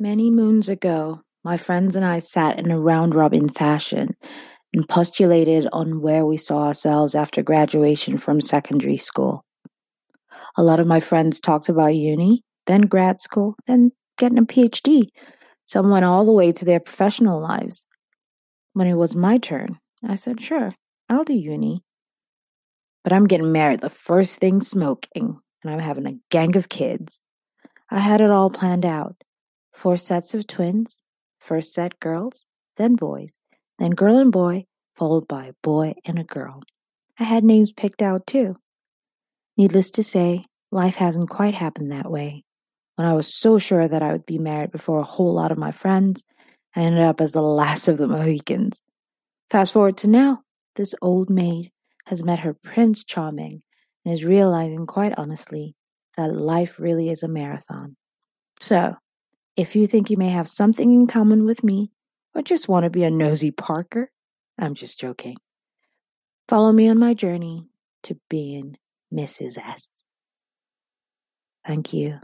Many moons ago, my friends and I sat in a round robin fashion and postulated on where we saw ourselves after graduation from secondary school. A lot of my friends talked about uni, then grad school, then getting a PhD. Some went all the way to their professional lives. When it was my turn, I said, sure, I'll do uni. But I'm getting married the first thing smoking, and I'm having a gang of kids. I had it all planned out. Four sets of twins, first set girls, then boys, then girl and boy, followed by boy and a girl. I had names picked out too. Needless to say, life hasn't quite happened that way. When I was so sure that I would be married before a whole lot of my friends, I ended up as the last of the Mohicans. Fast forward to now, this old maid has met her Prince Charming and is realizing quite honestly that life really is a marathon. So, if you think you may have something in common with me, or just want to be a nosy Parker, I'm just joking. Follow me on my journey to being Mrs. S. Thank you.